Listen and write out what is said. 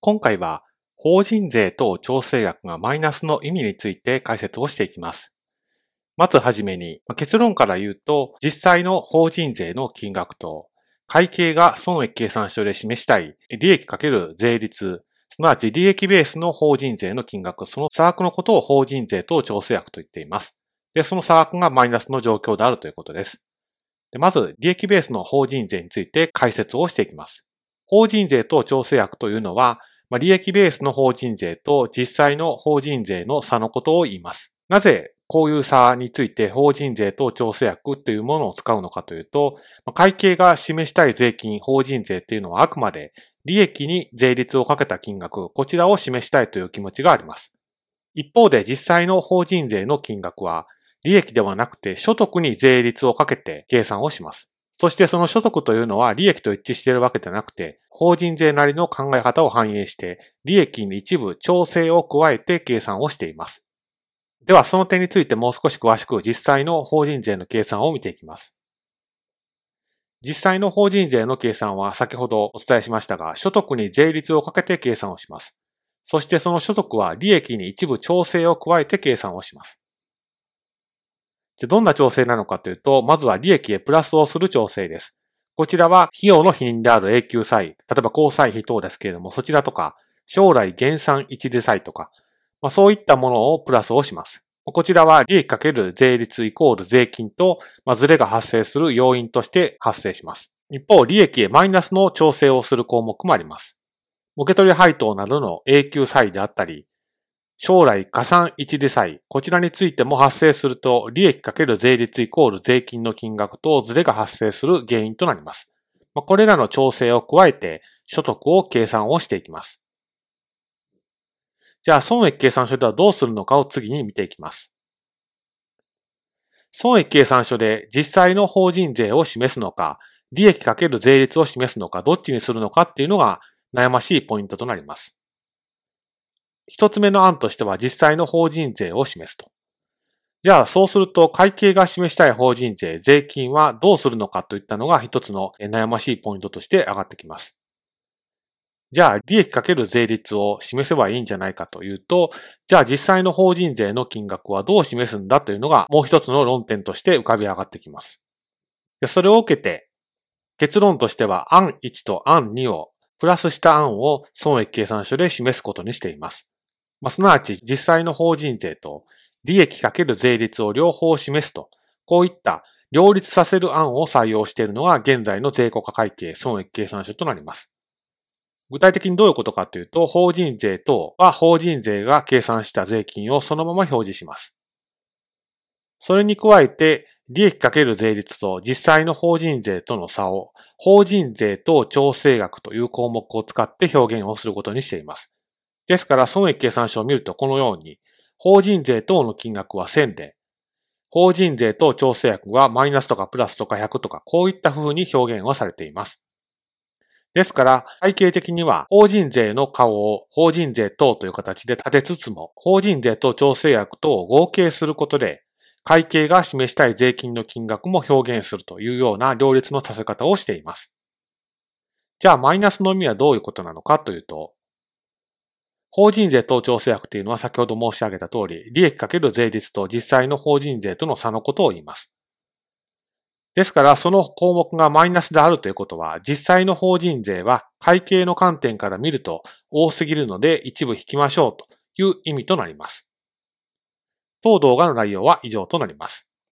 今回は法人税等調整額がマイナスの意味について解説をしていきます。まずはじめに、結論から言うと、実際の法人税の金額と、会計が損益計算書で示したい利益かける税率、すなわち利益ベースの法人税の金額、その差額のことを法人税等調整額と言っています。で、その差額がマイナスの状況であるということです。でまず、利益ベースの法人税について解説をしていきます。法人税と調整額というのは、利益ベースの法人税と実際の法人税の差のことを言います。なぜこういう差について法人税と調整額というものを使うのかというと、会計が示したい税金、法人税っていうのはあくまで利益に税率をかけた金額、こちらを示したいという気持ちがあります。一方で実際の法人税の金額は、利益ではなくて所得に税率をかけて計算をします。そしてその所得というのは利益と一致しているわけではなくて、法人税なりの考え方を反映して、利益に一部調整を加えて計算をしています。では、その点についてもう少し詳しく実際の法人税の計算を見ていきます。実際の法人税の計算は先ほどお伝えしましたが、所得に税率をかけて計算をします。そしてその所得は利益に一部調整を加えて計算をします。じゃどんな調整なのかというと、まずは利益へプラスをする調整です。こちらは費用の否認である永久債、例えば交際費等ですけれども、そちらとか、将来減産一時債とか、まあ、そういったものをプラスをします。こちらは利益かける税率イコール税金と、まあ、ズレが発生する要因として発生します。一方、利益へマイナスの調整をする項目もあります。受取配当などの永久債であったり、将来加算一時債、こちらについても発生すると、利益かける税率イコール税金の金額とズレが発生する原因となります。これらの調整を加えて、所得を計算をしていきます。じゃあ、損益計算書ではどうするのかを次に見ていきます。損益計算書で実際の法人税を示すのか、利益かける税率を示すのか、どっちにするのかっていうのが悩ましいポイントとなります。一つ目の案としては実際の法人税を示すと。じゃあ、そうすると会計が示したい法人税、税金はどうするのかといったのが一つの悩ましいポイントとして上がってきます。じゃあ、利益かける税率を示せばいいんじゃないかというと、じゃあ実際の法人税の金額はどう示すんだというのがもう一つの論点として浮かび上がってきます。それを受けて、結論としては案1と案2をプラスした案を損益計算書で示すことにしています。まあ、すなわち実際の法人税と利益かける税率を両方示すと、こういった両立させる案を採用しているのが現在の税庫価会計損益計算書となります。具体的にどういうことかというと、法人税等は法人税が計算した税金をそのまま表示します。それに加えて、利益かける税率と実際の法人税との差を、法人税と調整額という項目を使って表現をすることにしています。ですから、損益計算書を見るとこのように、法人税等の金額は1000で、法人税等調整額はマイナスとかプラスとか100とか、こういった風に表現をされています。ですから、背景的には、法人税の顔を法人税等という形で立てつつも、法人税と調整額等を合計することで、会計が示したい税金の金額も表現するというような両立のさせ方をしています。じゃあ、マイナスの意味はどういうことなのかというと、法人税等調整額というのは先ほど申し上げた通り、利益かける税率と実際の法人税との差のことを言います。ですから、その項目がマイナスであるということは、実際の法人税は会計の観点から見ると多すぎるので一部引きましょうという意味となります。当動画の内容は以上となります。